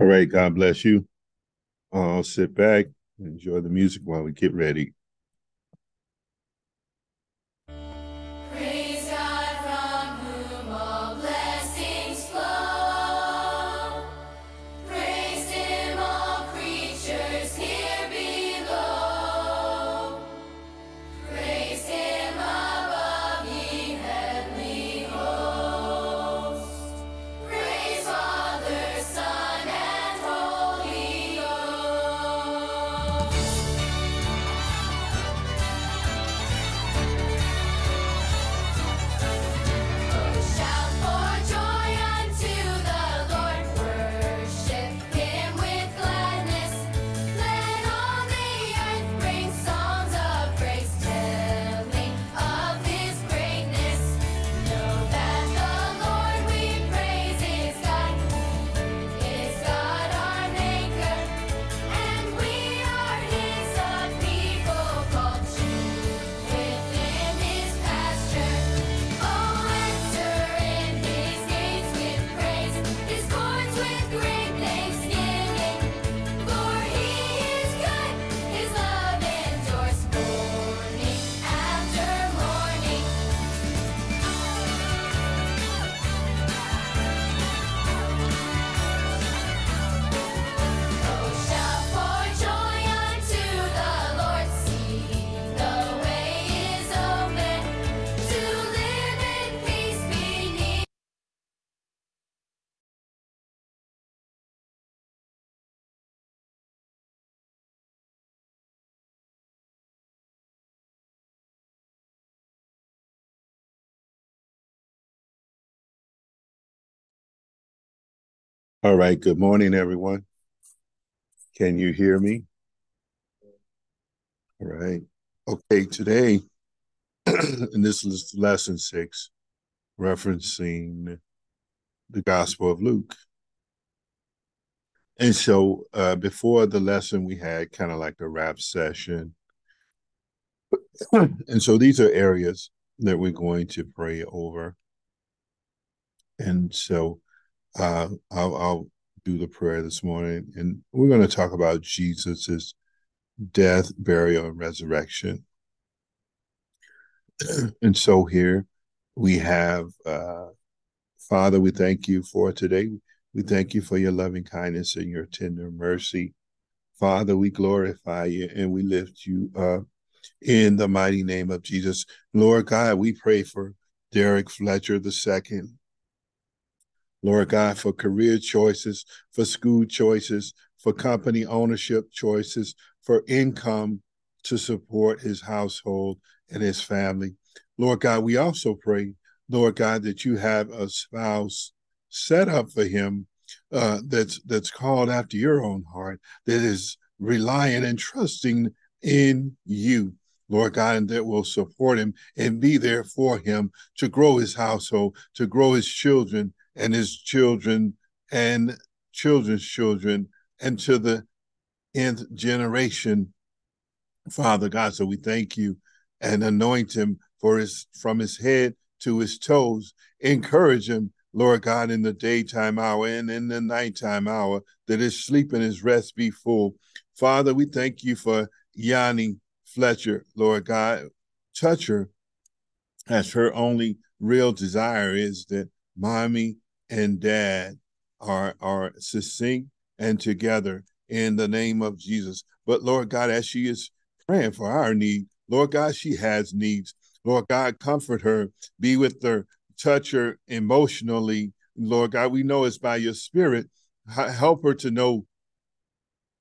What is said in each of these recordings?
All right, God bless you. I'll sit back, enjoy the music while we get ready. All right. Good morning, everyone. Can you hear me? All right. Okay. Today, and this is lesson six, referencing the Gospel of Luke. And so, uh, before the lesson, we had kind of like a wrap session. and so, these are areas that we're going to pray over. And so, uh, I'll, I'll do the prayer this morning, and we're going to talk about Jesus's death, burial, and resurrection. and so here we have, uh, Father, we thank you for today. We thank you for your loving kindness and your tender mercy. Father, we glorify you and we lift you up in the mighty name of Jesus. Lord God, we pray for Derrick Fletcher II. Lord God, for career choices, for school choices, for company ownership choices, for income to support his household and his family. Lord God, we also pray, Lord God, that you have a spouse set up for him uh, that's that's called after your own heart, that is relying and trusting in you. Lord God, and that will support him and be there for him to grow his household, to grow his children, and his children and children's children and to the nth generation, Father God. So we thank you and anoint him for his from his head to his toes. Encourage him, Lord God, in the daytime hour and in the nighttime hour, that his sleep and his rest be full. Father, we thank you for Yanni Fletcher, Lord God. Touch her as her only real desire is that mommy and dad are are succinct and together in the name of Jesus. But Lord God, as she is praying for our need, Lord God, she has needs. Lord God, comfort her, be with her, touch her emotionally. Lord God, we know it's by your spirit. Help her to know,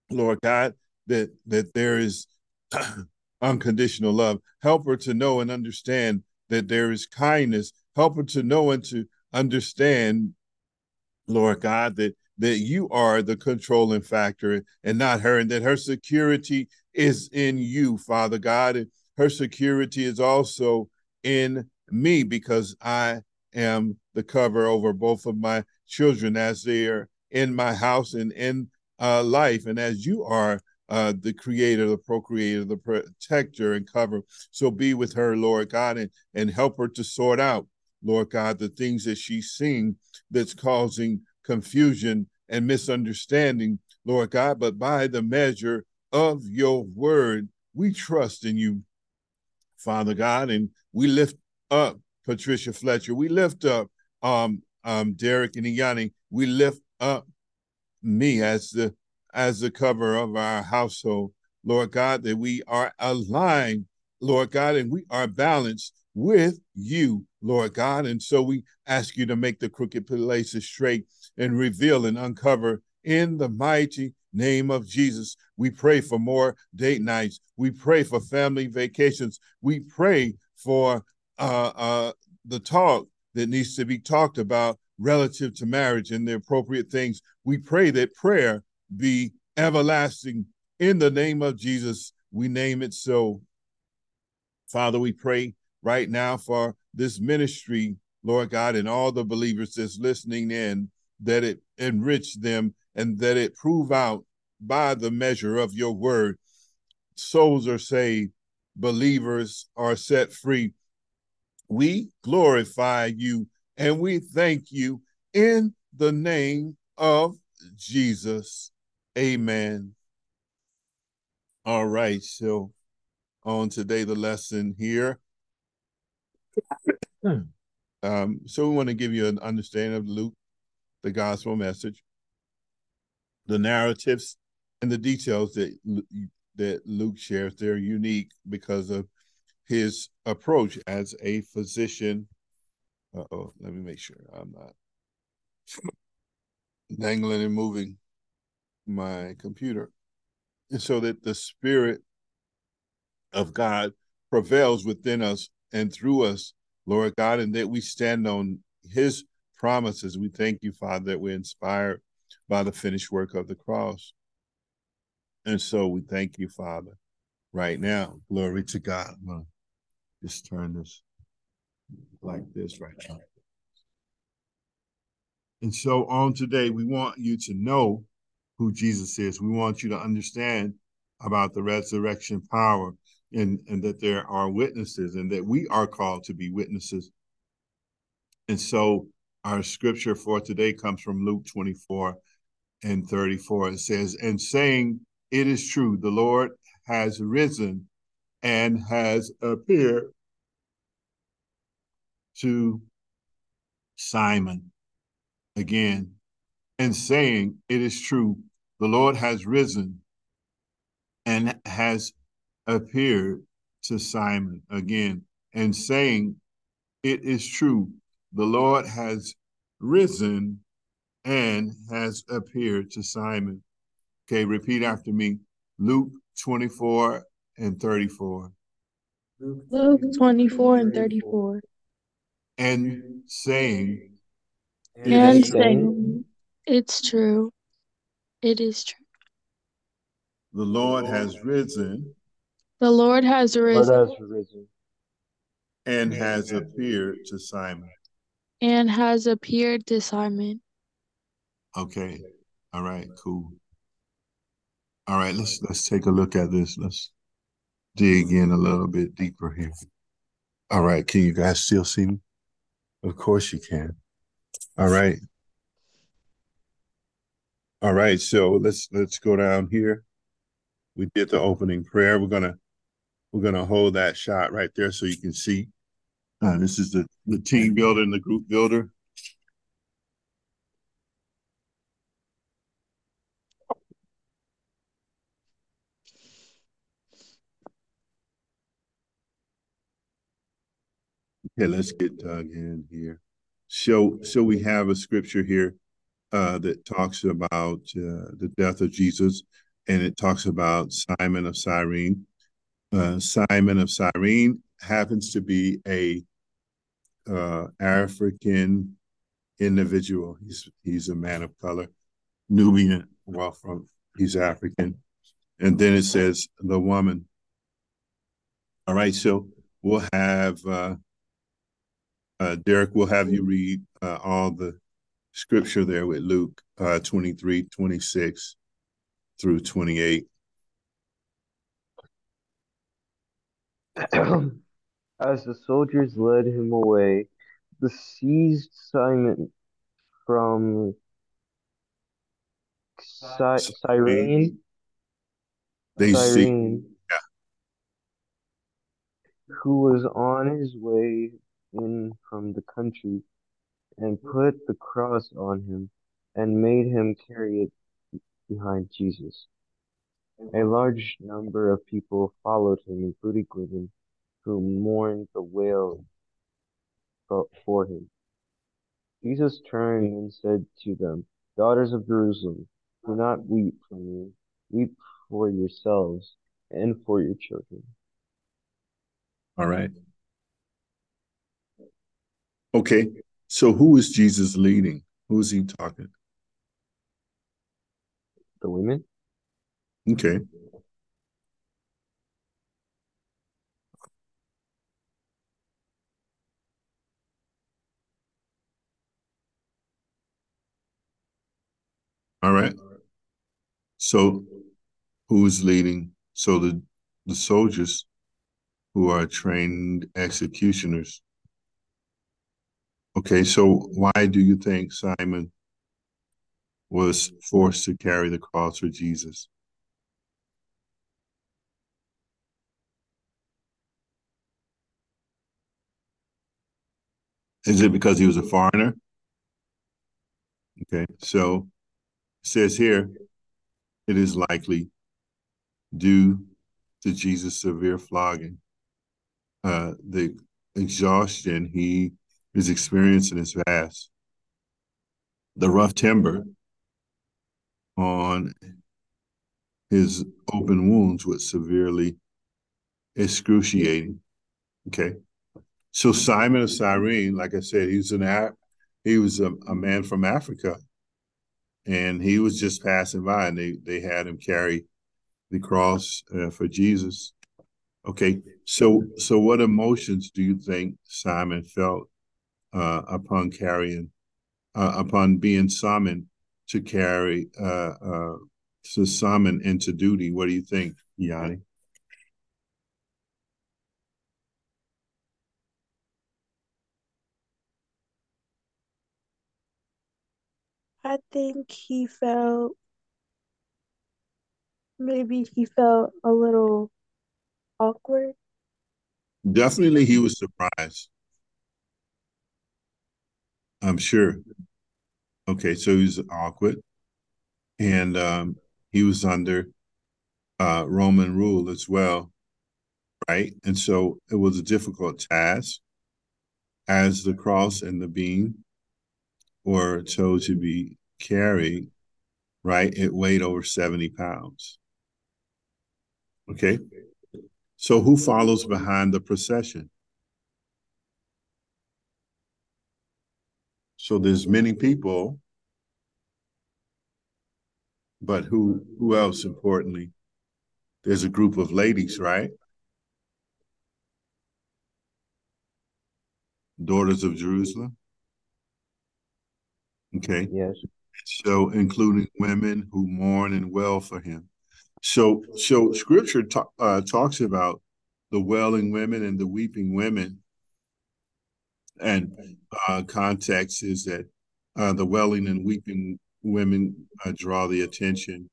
Lord God, that that there is unconditional love. Help her to know and understand that there is kindness. Help her to know and to understand Lord God, that that you are the controlling factor and not her, and that her security is in you, Father God, and her security is also in me because I am the cover over both of my children as they are in my house and in uh, life, and as you are uh, the creator, the procreator, the protector, and cover. So be with her, Lord God, and, and help her to sort out Lord God, the things that she's seeing that's causing confusion and misunderstanding, Lord God, but by the measure of your word. We trust in you, Father God, and we lift up Patricia Fletcher. We lift up um, um, Derrick and E'Yani. We lift up me as the as the cover of our household, Lord God, that we are aligned, Lord God, and we are balanced with you, Lord God. And so we ask you to make the crooked places straight and reveal and uncover in the mighty name of Jesus. We pray for more date nights. We pray for family vacations. We pray for uh, uh, the talk that needs to be talked about relative to marriage and the appropriate things. We pray that prayer be everlasting in the name of Jesus. We name it so. Father, we pray right now for this ministry, Lord God, and all the believers that's listening in, that it enrich them and that it prove out by the measure of your word. Souls are saved, believers are set free. We glorify you and we thank you in the name of Jesus. Amen. All right, so on today, the lesson here. Um, so we want to give you an understanding of Luke, the gospel message, the narratives, and the details that that Luke shares. They're unique because of his approach as a physician. Uh oh, let me make sure I'm not dangling and moving my computer. And so that the Spirit of God prevails within us and through us, Lord God, and that we stand on His promises. We thank you, Father, that we're inspired by the finished work of the cross. And so we thank you, Father, right now. Glory to God. I'm going to just turn this like this right now. And so on today, we want you to know who Jesus is. We want you to understand about the resurrection power and, and that there are witnesses and that we are called to be witnesses. And so our scripture for today comes from Luke 24 and 34. It says, And saying, It is true, the Lord has risen and has appeared to Simon again, and saying, It is true, the Lord has risen and has appeared to Simon again, and saying, It is true, the Lord has risen and has appeared to Simon. Okay, repeat after me Luke 24 and 34. Luke 24 and 34. And saying, and saying, It's true. It is true. The Lord has risen. The Lord has risen. Lord has risen. And has appeared to Simon. And has appeared to Simon. Okay. All right, cool. All right, let's let's take a look at this. Let's dig in a little bit deeper here. All right, can you guys still see me? Of course you can. All right. All right, so let's let's go down here. We did the opening prayer. We're gonna we're gonna hold that shot right there so you can see. Uh, this is the the team builder and the group builder. Okay, let's get dug in here. So, so we have a scripture here uh, that talks about uh, the death of Jesus, and it talks about Simon of Cyrene. Uh, Simon of Cyrene happens to be a uh, African individual. He's he's a man of color, Nubian. Well, from he's African, and then it says the woman. All right, so we'll have uh, uh, Derrick, we'll have you read uh, all the scripture there with Luke uh, 23, 26 through 28. As the soldiers led him away, the seized Simon from Si- Cyrene. They see. Yeah. who was on his way in from the country, and put the cross on him, and made him carry it behind Jesus. A large number of people followed him, including women who mourned the wail for him. Jesus turned and said to them, Daughters of Jerusalem, do not weep for me, weep for yourselves and for your children. All right. Okay. So who is Jesus leading? Who is he talking? The women? Okay. All right. So who is leading? So the the soldiers who are trained executioners. Okay, so why do you think Simon was forced to carry the cross for Jesus? Is it because he was a foreigner? Okay, so says here, it is likely due to Jesus' severe flogging, uh, the exhaustion he is experiencing is vast. The rough timber on his open wounds was severely excruciating. Okay. So Simon of Cyrene, like I said, he was an he was a, a man from Africa, and he was just passing by, and they they had him carry the cross uh, for Jesus. Okay, so so what emotions do you think Simon felt uh, upon carrying, uh, upon being summoned to carry, uh, uh, to summon into duty? What do you think, Yanni? I think he felt maybe he felt a little awkward. Definitely, he was surprised. I'm sure. Okay, so he was awkward, and um, he was under uh, Roman rule as well, right? And so it was a difficult task as the cross and the beam were told to be carried, right? It weighed over 70 pounds. Okay. So who follows behind the procession? So there's many people, but who who else importantly? There's a group of ladies, right? Daughters of Jerusalem. Okay. Yes. So including women who mourn and wail for him. So so scripture ta- uh, talks about the wailing women and the weeping women. And uh, context is that uh, the wailing and weeping women uh, draw the attention.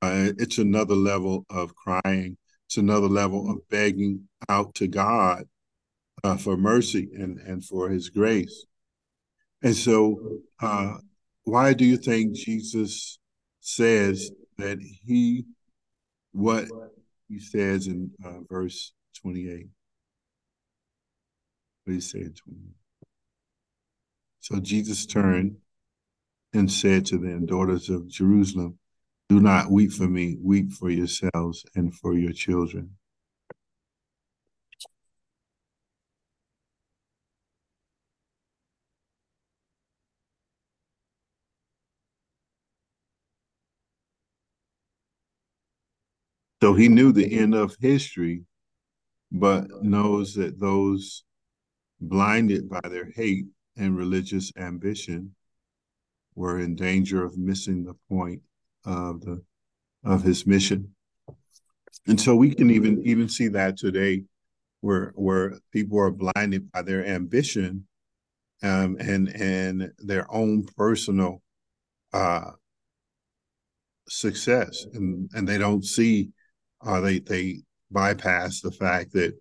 Uh, it's another level of crying. It's another level of begging out to God uh, for mercy and, and for his grace. And so, uh, why do you think Jesus says that he, what he says in uh, verse 28? What you say in 28? So Jesus turned and said to them, Daughters of Jerusalem, do not weep for me, weep for yourselves and for your children. So he knew the end of history, but knows that those blinded by their hate and religious ambition were in danger of missing the point of the of his mission. And so we can even even see that today where where people are blinded by their ambition um, and and their own personal uh, success and and they don't see uh they they bypass the fact that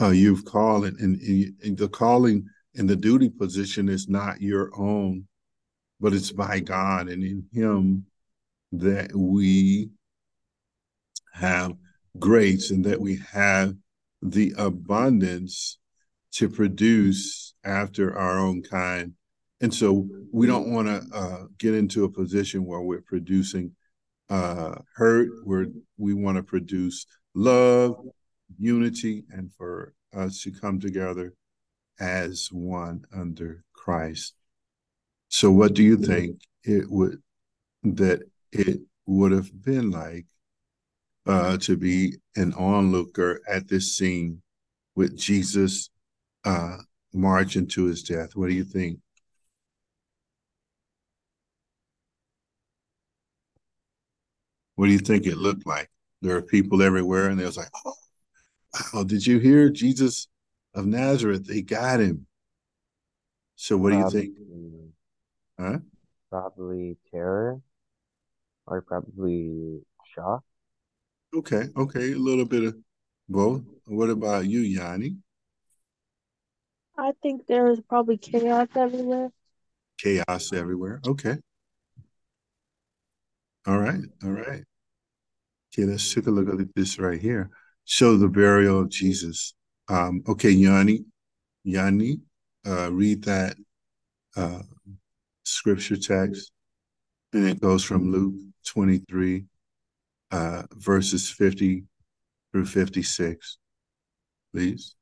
uh you've called and, and, and the calling and the duty position is not your own but it's by god and in him that we have grace and that we have the abundance to produce after our own kind. And so we don't want to uh, get into a position where we're producing uh, hurt. Where we want to produce love, unity, and for us to come together as one under Christ. So, what do you think it would that it would have been like uh, to be an onlooker at this scene with Jesus uh, marching to his death? What do you think? What do you think it looked like? There are people everywhere, and they was like, "Oh, wow! Did you hear Jesus of Nazareth? They got him." So, what Probably, do you think? Huh? probably terror or probably shock. Okay, okay, a little bit of both. What about you, Yanni? I think there was probably chaos everywhere. Chaos everywhere. Okay, all right, all right. Okay, let's take a look at this right here. Show the burial of Jesus. Um, okay, Yanni, Yanni, uh, read that uh, scripture text, and it goes from Luke 23, uh, verses 50 through 56, please.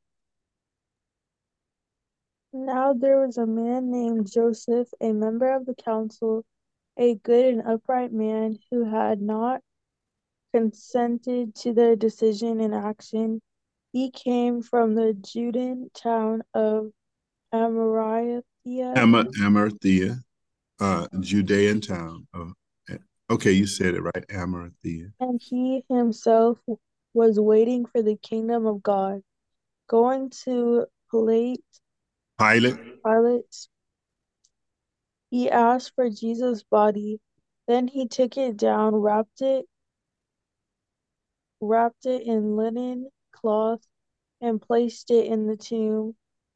Now there was a man named Joseph, a member of the council, a good and upright man who had not consented to their decision and action. He came from the Judean town of Amariah, Ama- Amathea, uh, Judean town. Oh, okay, you said it right, Amathea. and he himself was waiting for the kingdom of God. Going to Pilate, Pilate, Pilate, he asked for Jesus' body. Then he took it down, wrapped it, wrapped it in linen cloth, and placed it in the tomb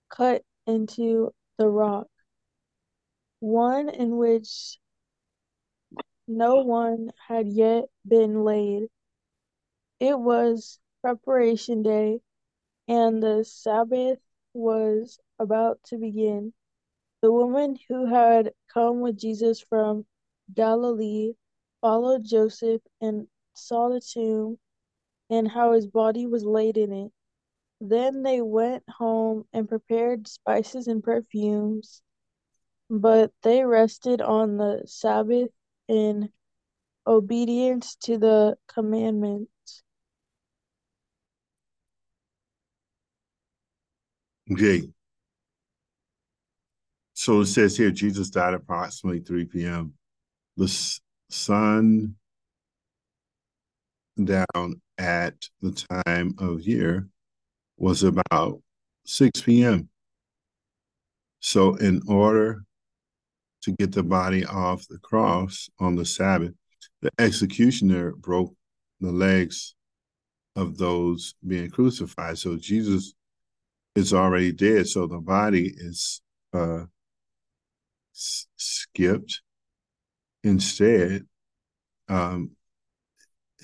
cut into the rock, one in which no one had yet been laid. It was preparation day, and the Sabbath was about to begin. The woman who had come with Jesus from Galilee followed Joseph and saw the tomb and how his body was laid in it. Then they went home and prepared spices and perfumes, but they rested on the Sabbath in obedience to the commandment. okay. So it says here Jesus died approximately 3 p.m. The sun down at the time of year was about 6 p.m. So, in order to get the body off the cross on the Sabbath, the executioner broke the legs of those being crucified. So, Jesus is already dead. So, the body is uh, s- skipped. Instead, um,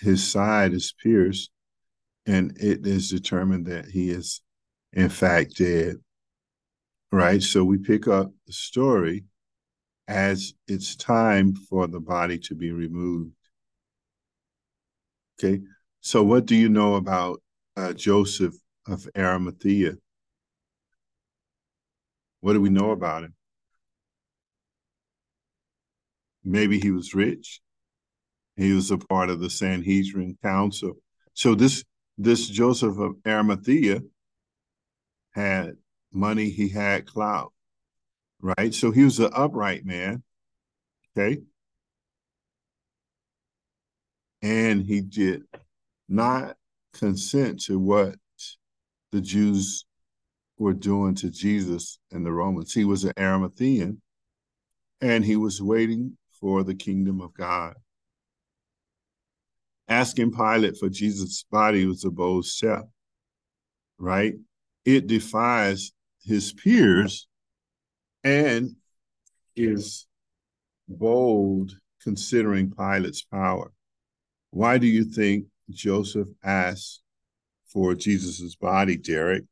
his side is pierced, and it is determined that he is, in fact, dead. Right. So we pick up the story as it's time for the body to be removed. Okay. So, what do you know about uh, Joseph of Arimathea? What do we know about him? Maybe he was rich. He was a part of the Sanhedrin council. So this this Joseph of Arimathea had money, he had clout, right? So he was an upright man, okay? And he did not consent to what the Jews were doing to Jesus and the Romans. He was an Arimathean and he was waiting for the kingdom of God. Asking Pilate for Jesus' body was a bold step, right? It defies his peers and is bold considering Pilate's power. Why do you think Joseph asked for Jesus's body, Derrick?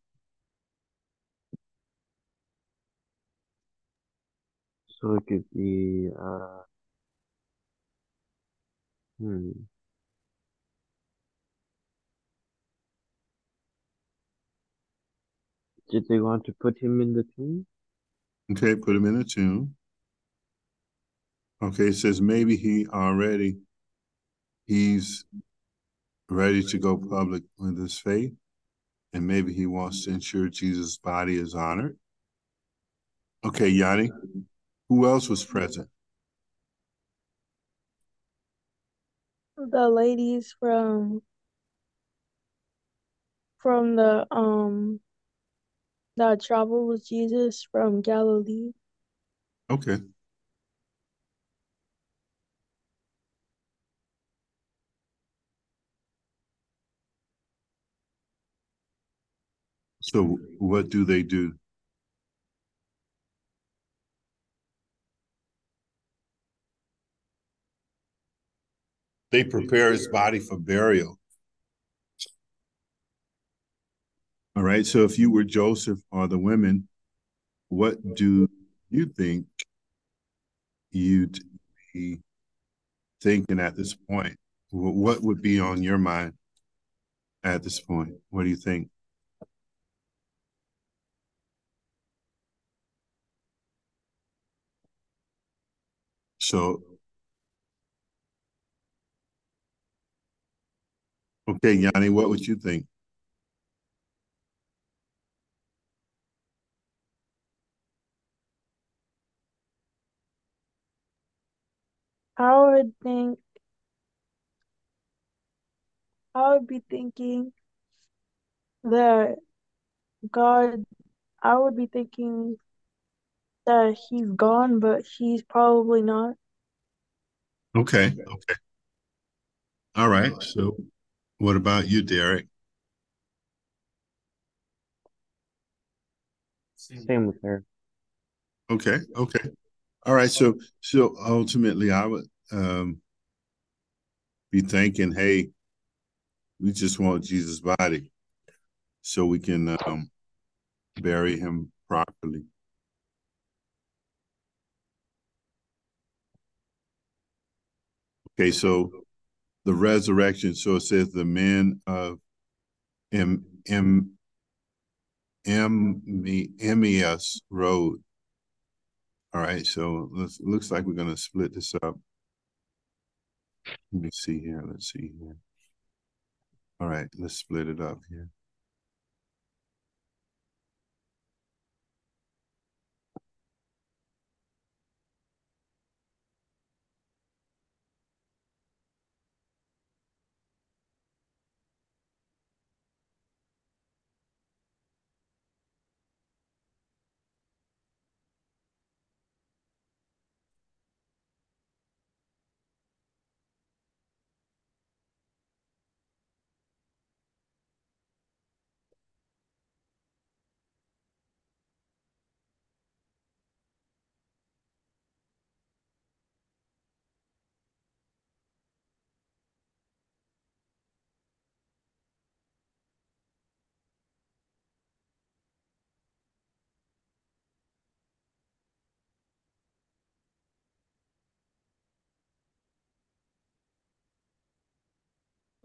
So it could be, uh, hmm. Did they want to put him in the tomb? Okay, put him in a tomb. Okay, it says maybe he already he's ready to go public with his faith, and maybe he wants to ensure Jesus' body is honored. Okay, Yanni, who else was present? The ladies from from the um that traveled with Jesus from Galilee. Okay. So what do they do? They prepare his body for burial. All right. So if you were Joseph or the women, what do you think you'd be thinking at this point? What would be on your mind at this point? What do you think? So, okay, Yanni, what would you think? I would think I would be thinking that God I would be thinking that he's gone, but he's probably not. Okay, okay. All right. So what about you, Derrick? Same with her. Okay, okay. All right. So so ultimately I would um be thinking, hey, we just want Jesus' body so we can um bury him properly. Okay, so the resurrection. So it says the men of M M M Emmaus Road. All right, so let's looks like we're gonna split this up. Let me see here. Let's see here. All right, let's split it up here.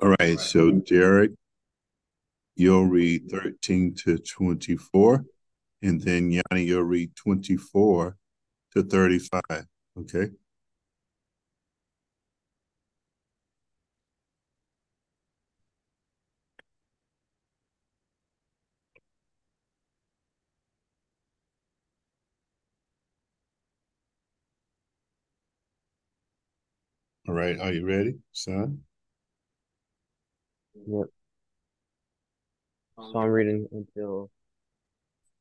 All right, so Derrick, you'll read 13 to 24, and then Yanni, you'll read 24 to 35. Okay. All right, are you ready, son? Yep. So I'm reading until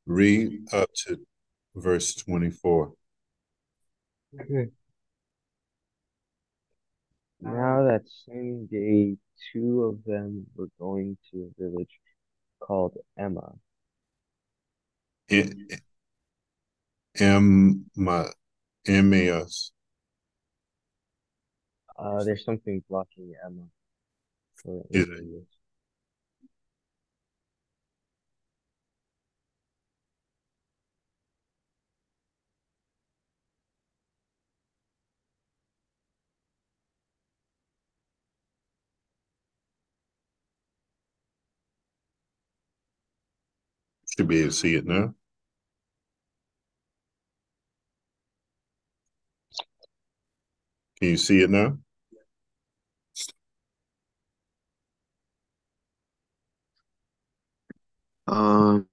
Read up to verse 24. Okay. Now that same day, two of them were going to a village called Emma. Emma, Emmaus. Uh, there's something blocking Emma. It? Should be able to see it now. Can you see it now? Um,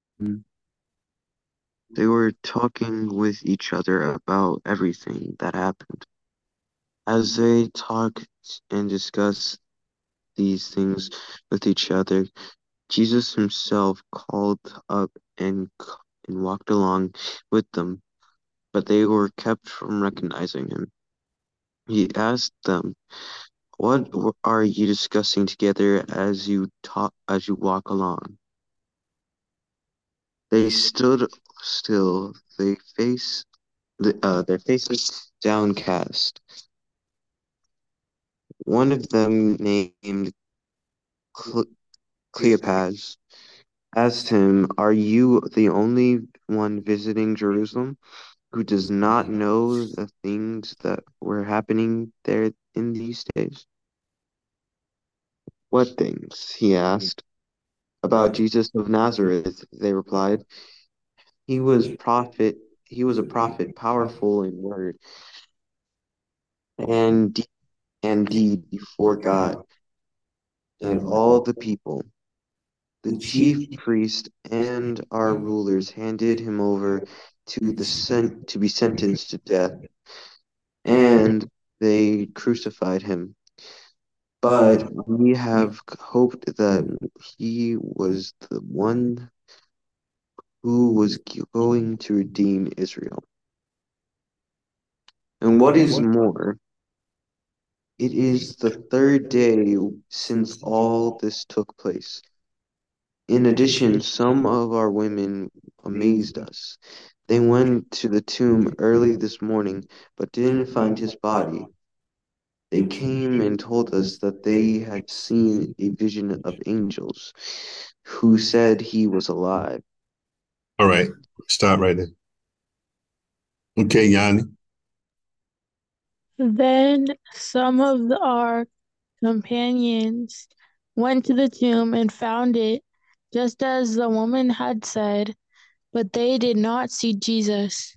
they were talking with each other about everything that happened. As they talked and discussed these things with each other, Jesus himself called up and and walked along with them, but they were kept from recognizing him. He asked them, "What are you discussing together as you talk as you walk along?" They stood still, they face uh, their faces downcast. One of them, named Cleopas, asked him, Are you the only one visiting Jerusalem who does not know the things that were happening there in these days? What things? he asked. About Jesus of Nazareth, they replied. He was prophet he was a prophet, powerful in word and and deed before God and all the people. The chief priest and our rulers handed him over to the sen- to be sentenced to death, and they crucified him. But we have hoped that he was the one who was going to redeem Israel. And what is more, it is the third day since all this took place. In addition, some of our women amazed us. They went to the tomb early this morning, but didn't find his body. They came and told us that they had seen a vision of angels who said he was alive. All right, stop right there. Okay, Yanni. Then some of the, our companions went to the tomb and found it just as the woman had said, but they did not see Jesus.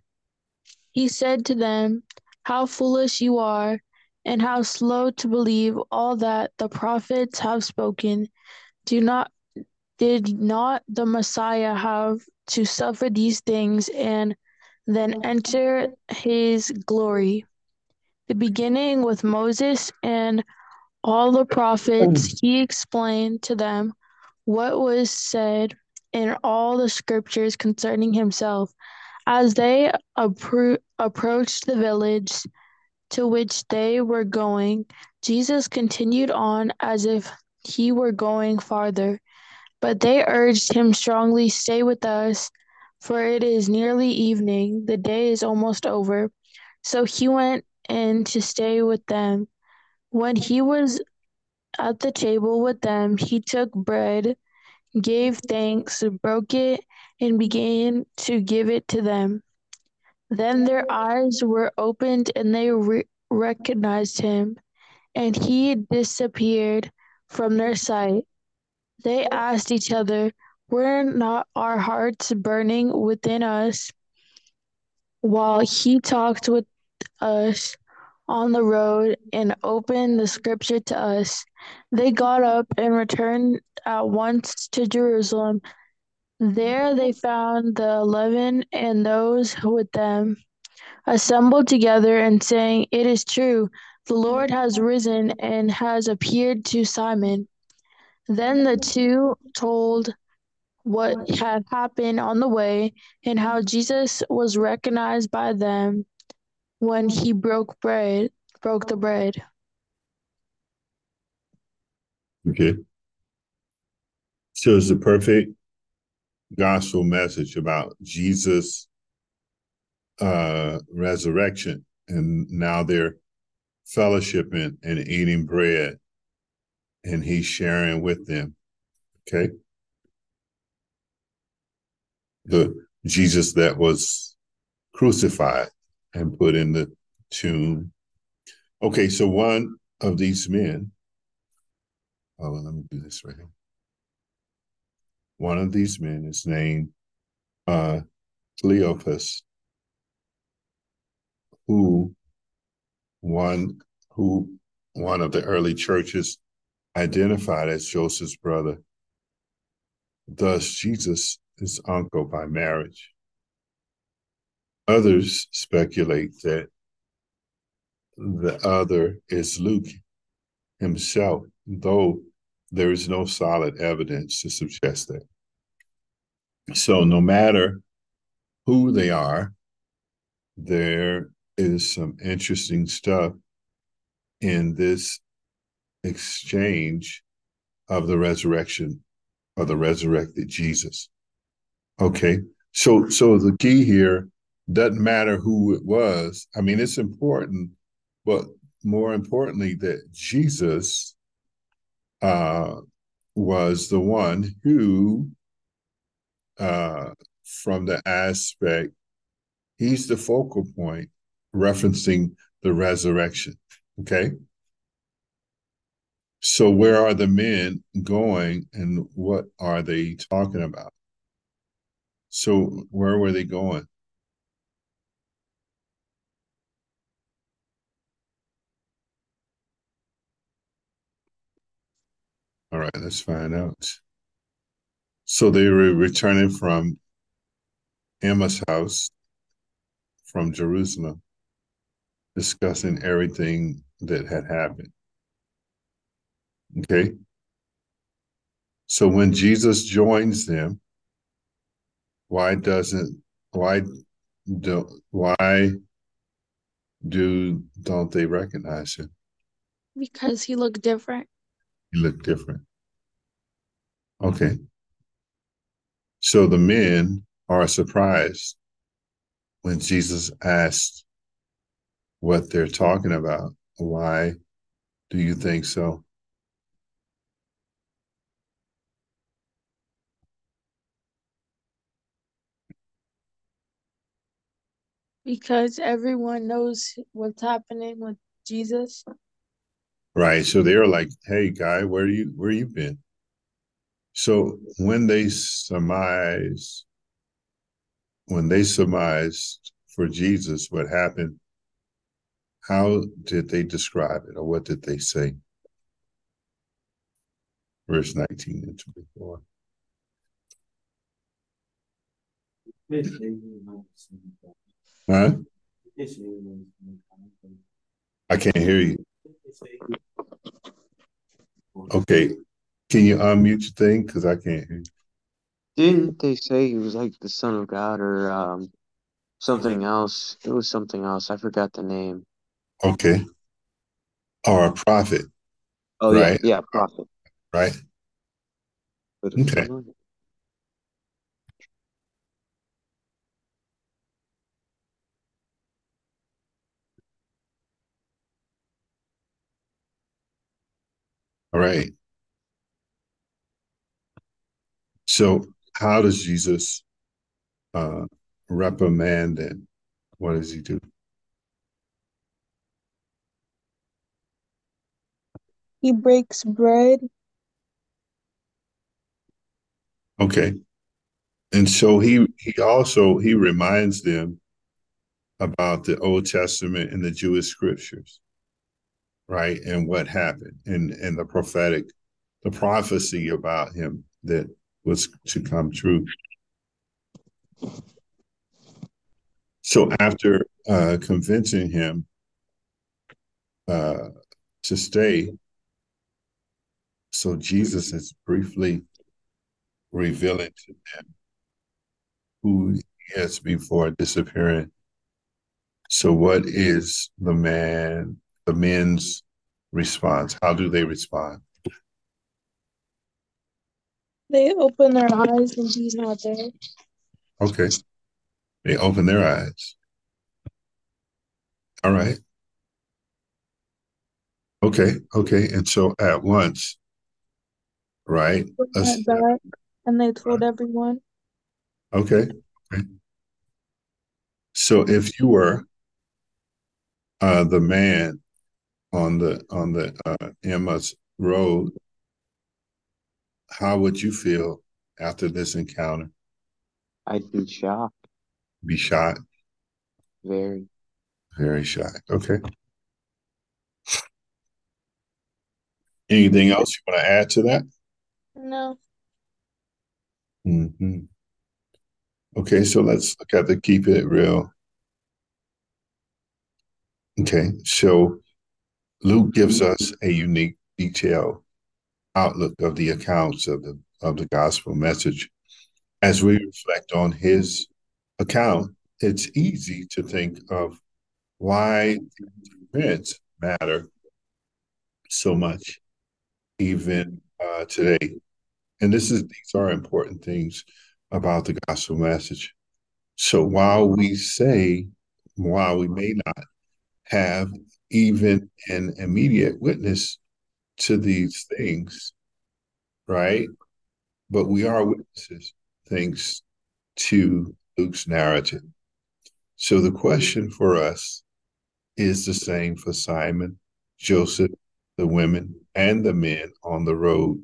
He said to them, How foolish you are, and how slow to believe all that the prophets have spoken. Do not did not the Messiah have to suffer these things and then enter his glory? The beginning with Moses and all the prophets, mm. he explained to them what was said in all the scriptures concerning himself. As they appro- approached the village to which they were going, Jesus continued on as if he were going farther. But they urged him strongly, Stay with us, for it is nearly evening, the day is almost over. So he went in to stay with them. When he was at the table with them, he took bread, gave thanks, broke it, and began to give it to them. Then their eyes were opened and they re- recognized him, and he disappeared from their sight. They asked each other, Were not our hearts burning within us while he talked with us on the road and opened the scripture to us? They got up and returned at once to Jerusalem. Mm-hmm. There they found the eleven and those with them assembled together and saying, It is true, the Lord has mm-hmm. risen and has appeared to Simon. Then the mm-hmm. two told what had happened on the way and how Jesus was recognized by them when he broke bread, broke the bread. Okay. So it's the perfect gospel message about Jesus' uh, resurrection, and now they're fellowshipping and eating bread, and he's sharing with them. Okay. The Jesus that was crucified and put in the tomb. Okay, so one of these men, oh, let me do this right here. One of these men is named uh, Cleopas, who one who one of the early churches identified as Joseph's brother. Thus, Jesus is uncle by marriage. Others speculate that the other is Luke himself, though there is no solid evidence to suggest that. So, no matter who they are, there is some interesting stuff in this exchange of the resurrection of the resurrected Jesus. Okay. So so the key here doesn't matter who it was. I mean, it's important, but more importantly, that Jesus uh, was the one who, uh, from the aspect, he's the focal point referencing the resurrection. Okay. So, where are the men going and what are they talking about? So, where were they going? All right, let's find out. So, they were returning from Emma's house from Jerusalem, discussing everything that had happened. Okay. So when Jesus joins them, why doesn't why do why do don't they recognize him? Because he looked different. He looked different. Okay. So the men are surprised when Jesus asked what they're talking about. Why do you think so? Because everyone knows what's happening with Jesus. Right. So they were like, "Hey, guy, where you where you been?" So when they surmise, when they surmised for Jesus what happened, how did they describe it, or what did they say? Verse nineteen and twenty-four. Huh? I can't hear you. Okay. Can you unmute your thing? Because I can't hear you. Didn't they say he was like the son of God or um something else? It was something else. I forgot the name. Okay. Or a prophet, Oh Right. yeah, yeah, prophet. right? Okay. All right. So how does Jesus uh reprimand them? What does he do? He breaks bread. Okay. And so he he also he reminds them about the Old Testament and the Jewish scriptures, right? And what happened and and the prophetic, the prophecy about him that was to come true. So after uh convincing him uh to stay, so Jesus is briefly revealing to them who he is before disappearing. So, what is the man, the men's response? How do they respond? They open their eyes and he's not there. Okay. They open their eyes. All right. Okay, okay. And so at once, right? Back and they told everyone. Okay. okay. So if you were uh, the man on the on the uh, Emmaus road, how would you feel after this encounter? I'd be shocked. Be shocked. Very. Very shocked. Okay. Anything else you want to add to that? No. Mm-hmm. Okay, so let's look at the keep it real. Okay, so Luke gives us a unique, detailed outlook of the accounts of the of the gospel message. As we reflect on his account, it's easy to think of why events matter so much, even uh, today. And this is these are important things about the gospel message. So while we say, while we may not have even an immediate witness to these things, right? But we are witnesses thanks to Luke's narrative. So the question for us is the same for Simon, Joseph, the women, and the men on the road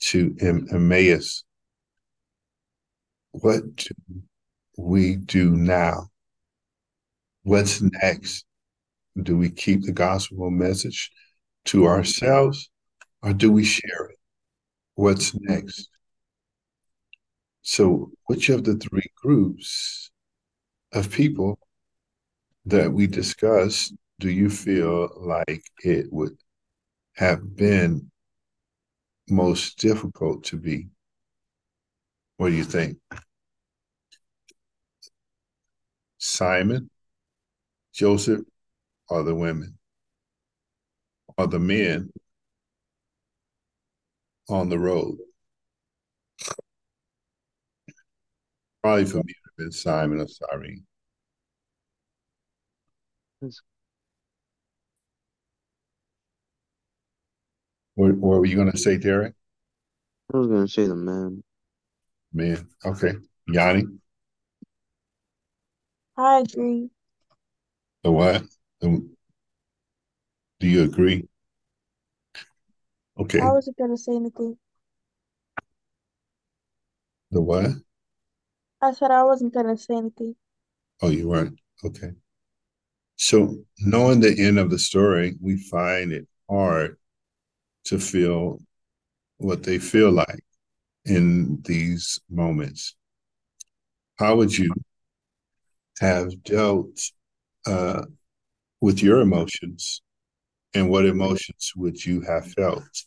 to Emmaus. What do we do now? What's next? Do we keep the gospel message to mm-hmm. ourselves or do we share it? What's next? So, which of the three groups of people that we discussed do you feel like it would have been most difficult to be? What do you think? Simon, Joseph, or the women, or the men on the road? Probably for me, it have been Simon or Cyrene. What, what were you going to say, Derrick? I was going to say the man. Man, okay. Yanni? I agree. The what? Do you agree? Okay. I wasn't gonna say anything. The what? I said I wasn't gonna say anything. Oh, you weren't? Okay. So, knowing the end of the story, we find it hard to feel what they feel like in these moments. How would you have dealt uh, with your emotions, and what emotions would you have felt?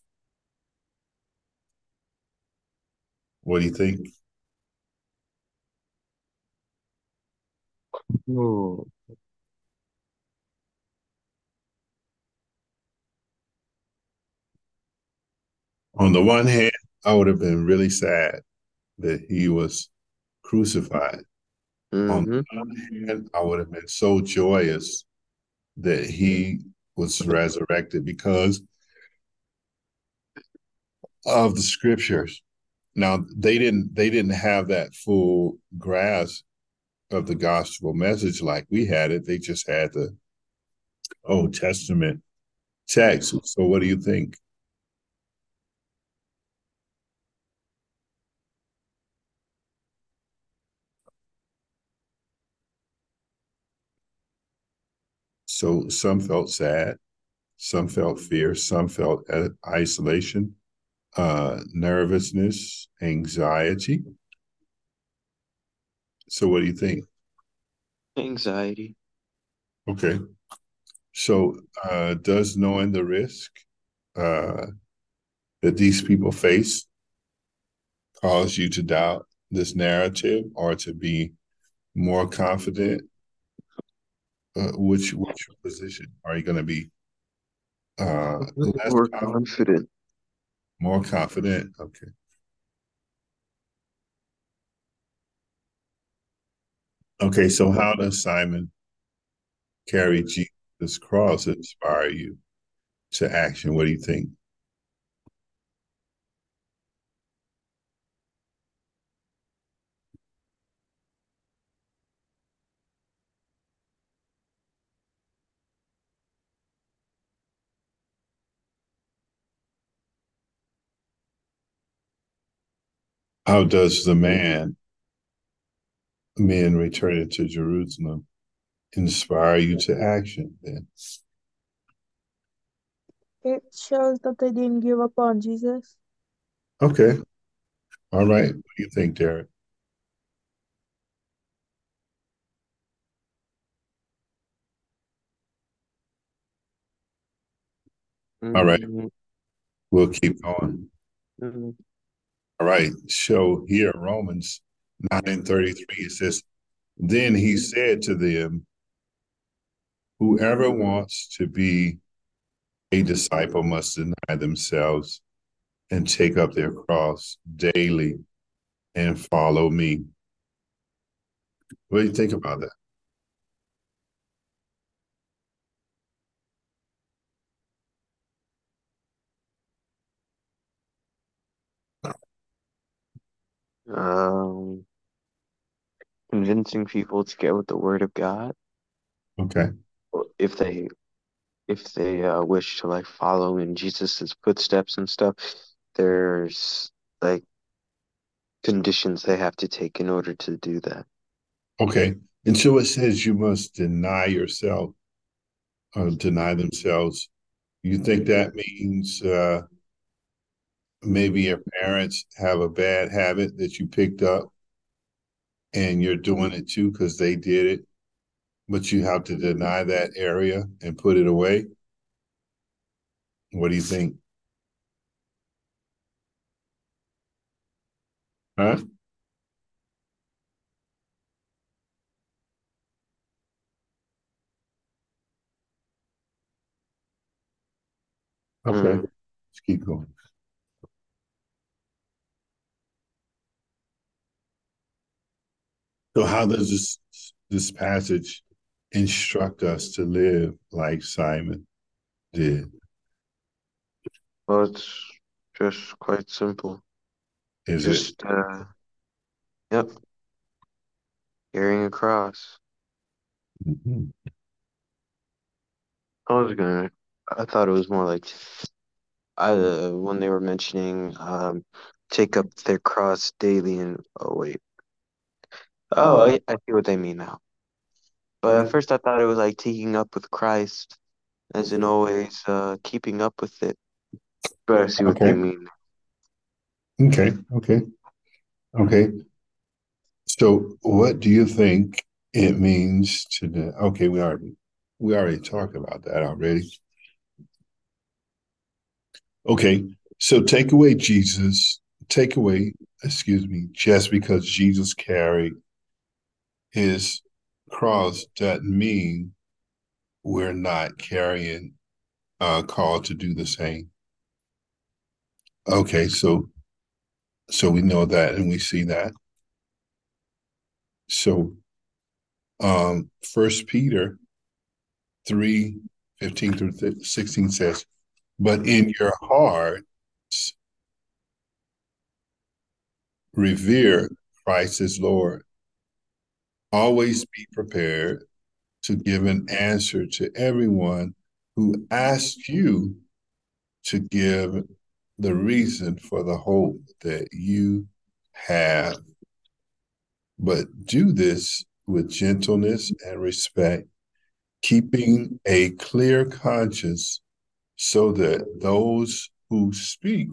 What do you think? On the one hand, I would have been really sad that he was crucified. Mm-hmm. On the other hand, I would have been so joyous that he was resurrected because of the scriptures. Now they didn't they didn't have that full grasp of the gospel message like we had it. They just had the Old Testament text. So what do you think? So some felt sad, some felt fear, some felt isolation, uh, nervousness, anxiety. So, what do you think? Anxiety. Okay. So, uh, does knowing the risk uh, that these people face cause you to doubt this narrative or to be more confident uh, which which position are you going to be? Uh, more confident. confident. More confident. Okay. Okay, so how does Simon carry Jesus' cross inspire you to action? What do you think? How does the man, men returning to Jerusalem, inspire you to action then? It shows that they didn't give up on Jesus. Okay. All right. What do you think, Derrick? All right. Mm, We'll keep going. mm, All right. So here, Romans 9 33, it says, Then he said to them, Whoever wants to be a disciple must deny themselves and take up their cross daily and follow me. What do you think about that? Um, convincing people to get with the Word of God, Okay. if they if they uh, wish to like follow in Jesus's footsteps and stuff, there's like conditions they have to take in order to do that. Okay. And so it says you must deny yourself or deny themselves. You think that means uh, maybe your parents have a bad habit that you picked up and you're doing it too because they did it, but you have to deny that area and put it away? What do you think? Huh? Okay. Mm. Let's keep going. So how does this this passage instruct us to live like Simon did? Well, it's just quite simple. Is it Just uh, yep, carrying a cross. Mhm. I was gonna. I thought it was more like I uh, when they were mentioning um, take up their cross daily and oh wait. Oh, I, I see what they mean now. But at first I thought it was like taking up with Christ, as in always uh, keeping up with it. But I see what they Okay. mean. Okay, okay, okay. So what do you think it means to the okay, we already we already talked about that already. Okay, so take away Jesus, take away, excuse me, just because Jesus carried his cross doesn't mean we're not carrying a call to do the same. Okay, so so we know that and we see that. So um first Peter 3 15 through 16 says, but in your hearts revere Christ as Lord. Always be prepared to give an answer to everyone who asks you to give the reason for the hope that you have. But do this with gentleness and respect, keeping a clear conscience so that those who speak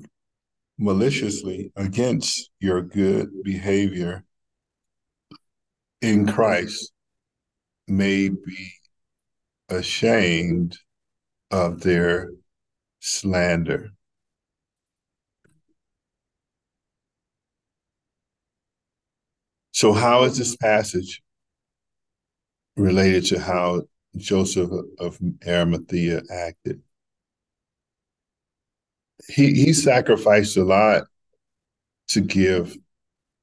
maliciously against your good behavior in Christ may be ashamed of their slander. So, how is this passage related to how Joseph of Arimathea acted? He he sacrificed a lot to give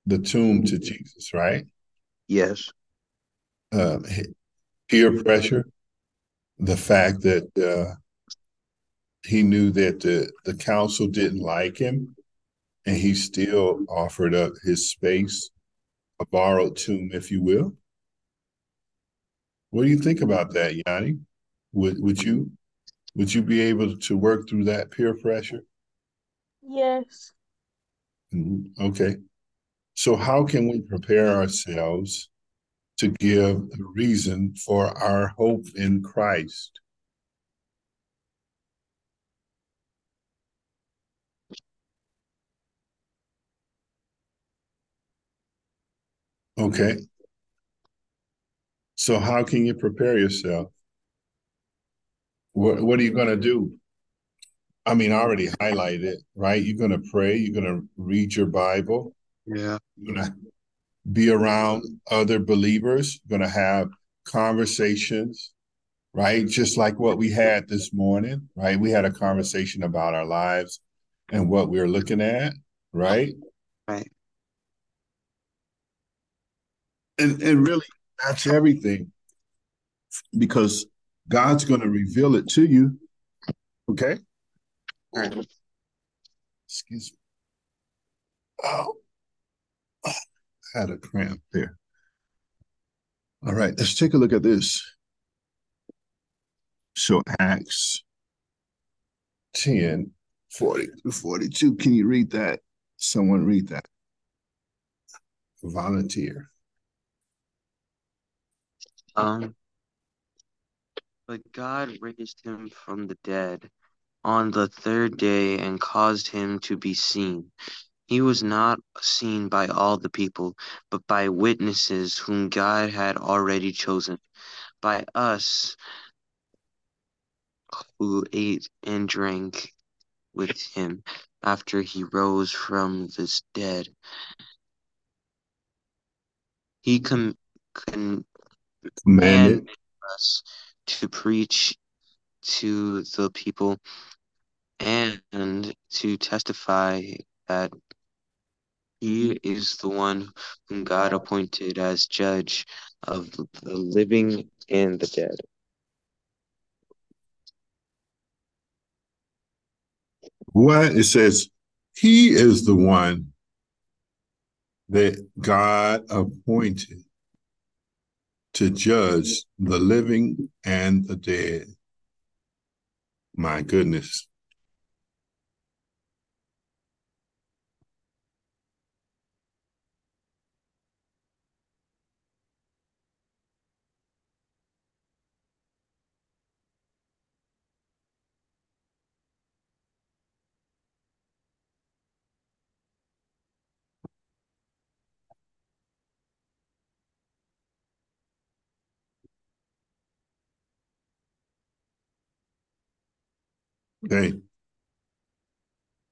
the tomb to Jesus, right? Yes. uh, peer pressure, the fact that uh, he knew that the, the council didn't like him, and he still offered up his space, a borrowed tomb, if you will. What do you think about that, Yanni? Would would you would you be able to work through that peer pressure? Yes. Mm-hmm. Okay. So how can we prepare ourselves to give the reason for our hope in Christ? Okay. So how can you prepare yourself? What what are you gonna do? I mean, I already highlighted it, right? You're gonna pray, you're gonna read your Bible. Yeah. You're gonna be around other believers, you're gonna have conversations, right? Just like what we had this morning, right? We had a conversation about our lives and what we are looking at, right? Right. And and really that's everything. Because God's going to reveal it to you. Okay? All right. Excuse me. Oh, had a cramp there. All right, let's take a look at this. So Acts 10, 40 to 42. Can you read that? Someone read that. Volunteer. Um, but God raised him from the dead on the third day and caused him to be seen. He was not seen by all the people, but by witnesses whom God had already chosen, by us who ate and drank with him after he rose from the dead. He com- con- Commanded. commanded us to preach to the people and to testify that he is the one whom God appointed as judge of the living and the dead. What it says, he is the one that God appointed to judge the living and the dead. My goodness. Okay.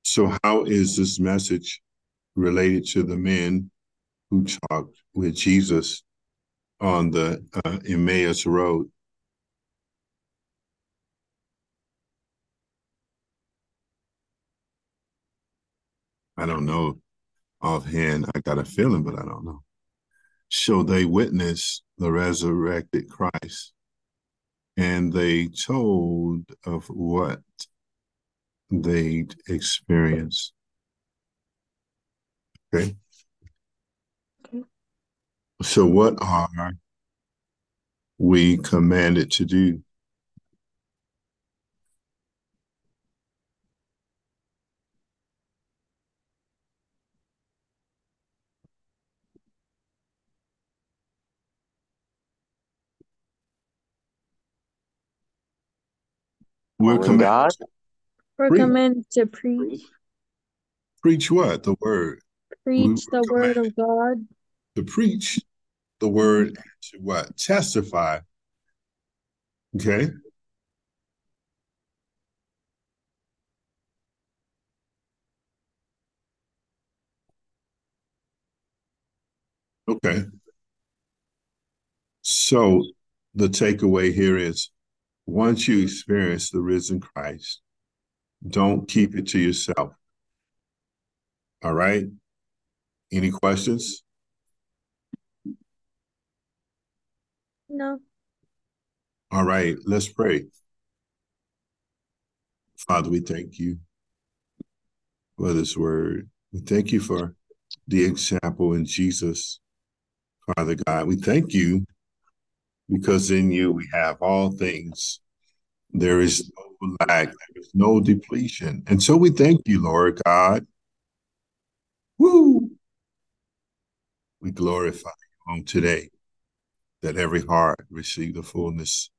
So, how is this message related to the men who talked with Jesus on the uh, Emmaus Road? I don't know offhand. I got a feeling, but I don't know. So they witnessed the resurrected Christ and they told of what they'd experienced. Okay. Okay. So, what are we commanded to do? We're commanded God? to We're Preach. to preach, preach what? The word. preach were the word of God, To preach the word mm-hmm. and to what? Testify. Okay. Okay. So the takeaway here is once you experience the risen Christ, don't keep it to yourself. All right. Any questions? No. All right, let's pray. Father, we thank you for this word. We thank you for the example in Jesus. Father God, we thank you because in you we have all things. There is no lack, there is no depletion. And so we thank you, Lord God. Woo! We glorify you on today that every heart receive the fullness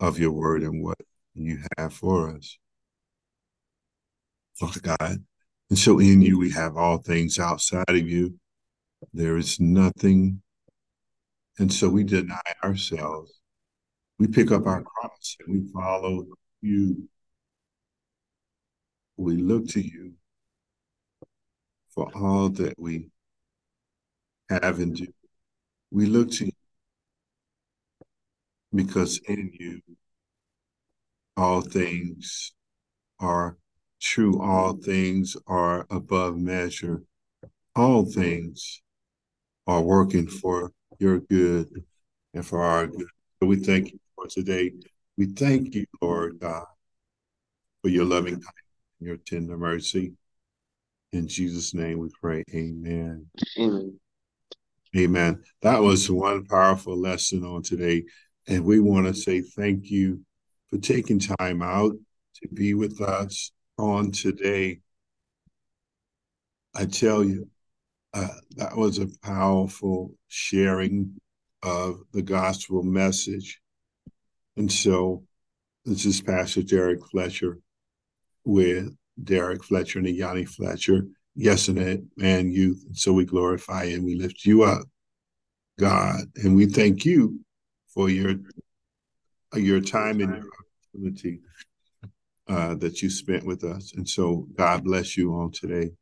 of your word and what you have for us. Father God. And so in you we have all things outside of you. There is nothing. And so we deny ourselves. We pick up our cross and we follow you. We look to you for all that we have and do. We look to you because in you all things are true, all things are above measure, all things are working for your good and for our good. So we thank you for today. We thank you, Lord God, for your loving kindness and your tender mercy. In Jesus' name we pray. Amen. Amen. Amen. That was one powerful lesson on today. And we want to say thank you for taking time out to be with us on today. I tell you, uh, that was a powerful sharing of the gospel message. And so this is Pastor Derrick Fletcher with Derrick Fletcher and Yanni Fletcher, yes, and man youth. And so we glorify and we lift you up, God, and we thank you for your your time and your opportunity uh, that you spent with us. And so God bless you all today.